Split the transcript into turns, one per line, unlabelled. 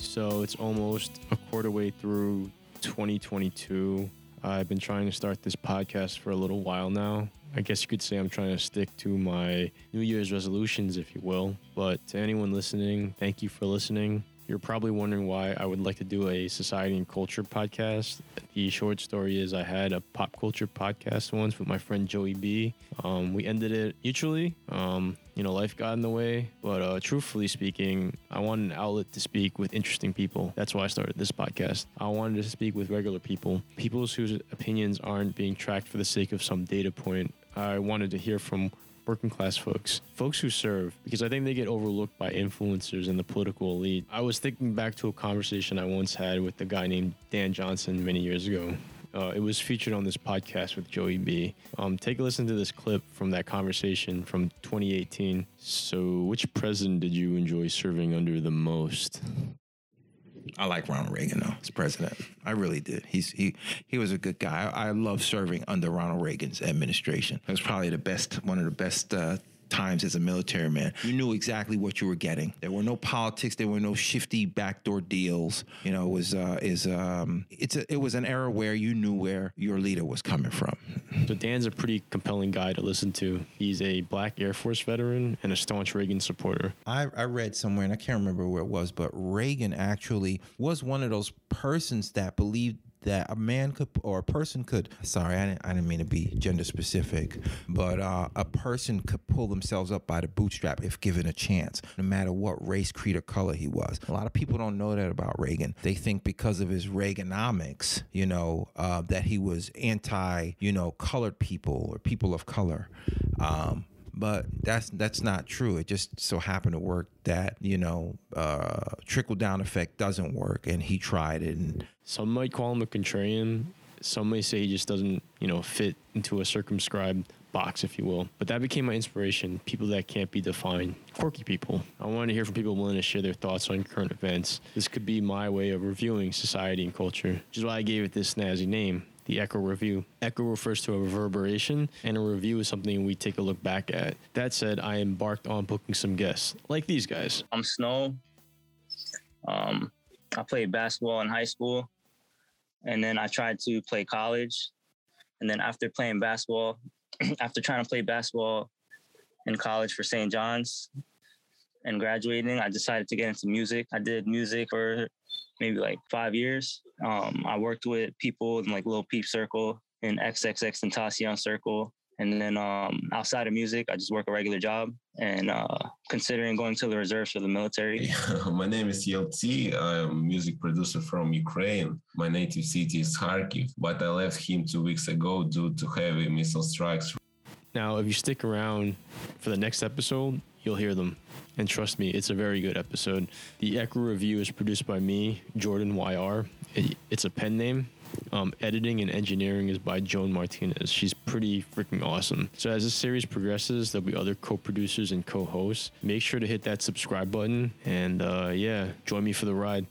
So it's almost a quarter way through 2022. I've been trying to start this podcast for a little while now. I guess you could say I'm trying to stick to my New Year's resolutions, if you will. But to anyone listening, thank you for listening. You're probably wondering why I would like to do a society and culture podcast. The short story is I had a pop culture podcast once with my friend Joey B. Um, we ended it mutually. Um, you know, life got in the way. But uh, truthfully speaking, I wanted an outlet to speak with interesting people. That's why I started this podcast. I wanted to speak with regular people, people whose opinions aren't being tracked for the sake of some data point. I wanted to hear from working class folks, folks who serve, because I think they get overlooked by influencers and the political elite. I was thinking back to a conversation I once had with a guy named Dan Johnson many years ago. Uh, it was featured on this podcast with Joey B. Um, take a listen to this clip from that conversation from 2018. So, which president did you enjoy serving under the most?
I like Ronald Reagan though as president. I really did. He's he he was a good guy. I, I love serving under Ronald Reagan's administration. It was probably the best one of the best uh, times as a military man. You knew exactly what you were getting. There were no politics. There were no shifty backdoor deals. You know, it was uh, is um, it's a, it was an era where you knew where your leader was coming from.
So Dan's a pretty compelling guy to listen to. He's a black Air Force veteran and a staunch Reagan supporter.
I, I read somewhere, and I can't remember where it was, but Reagan actually was one of those persons that believed that a man could or a person could sorry i didn't, I didn't mean to be gender specific but uh, a person could pull themselves up by the bootstrap if given a chance no matter what race creed or color he was. A lot of people don't know that about reagan. They think because of his reaganomics you know uh, that he was anti you know colored people or people of color. Um, but that's that's not true. It just so happened to work that you know uh, trickle down effect doesn't work, and he tried it. And
some might call him a contrarian. Some may say he just doesn't you know fit into a circumscribed box, if you will. But that became my inspiration. People that can't be defined, quirky people. I wanted to hear from people willing to share their thoughts on current events. This could be my way of reviewing society and culture, which is why I gave it this snazzy name the Echo Review. Echo refers to a reverberation, and a review is something we take a look back at. That said, I embarked on booking some guests, like these guys.
I'm Snow. Um, I played basketball in high school, and then I tried to play college. And then after playing basketball, after trying to play basketball in college for St. John's and graduating, I decided to get into music. I did music for maybe like five years. Um, I worked with people in like Lil Peep Circle and XXXTentacion Circle. And then um, outside of music, I just work a regular job and uh, considering going to the reserves for the military.
My name is Yeltsi. I'm a music producer from Ukraine. My native city is Kharkiv, but I left him two weeks ago due to heavy missile strikes.
Now, if you stick around for the next episode, you'll hear them. And trust me, it's a very good episode. The Echo Review is produced by me, Jordan YR. It, it's a pen name. Um, editing and engineering is by Joan Martinez. She's pretty freaking awesome. So as this series progresses, there'll be other co-producers and co-hosts. Make sure to hit that subscribe button, and uh, yeah, join me for the ride.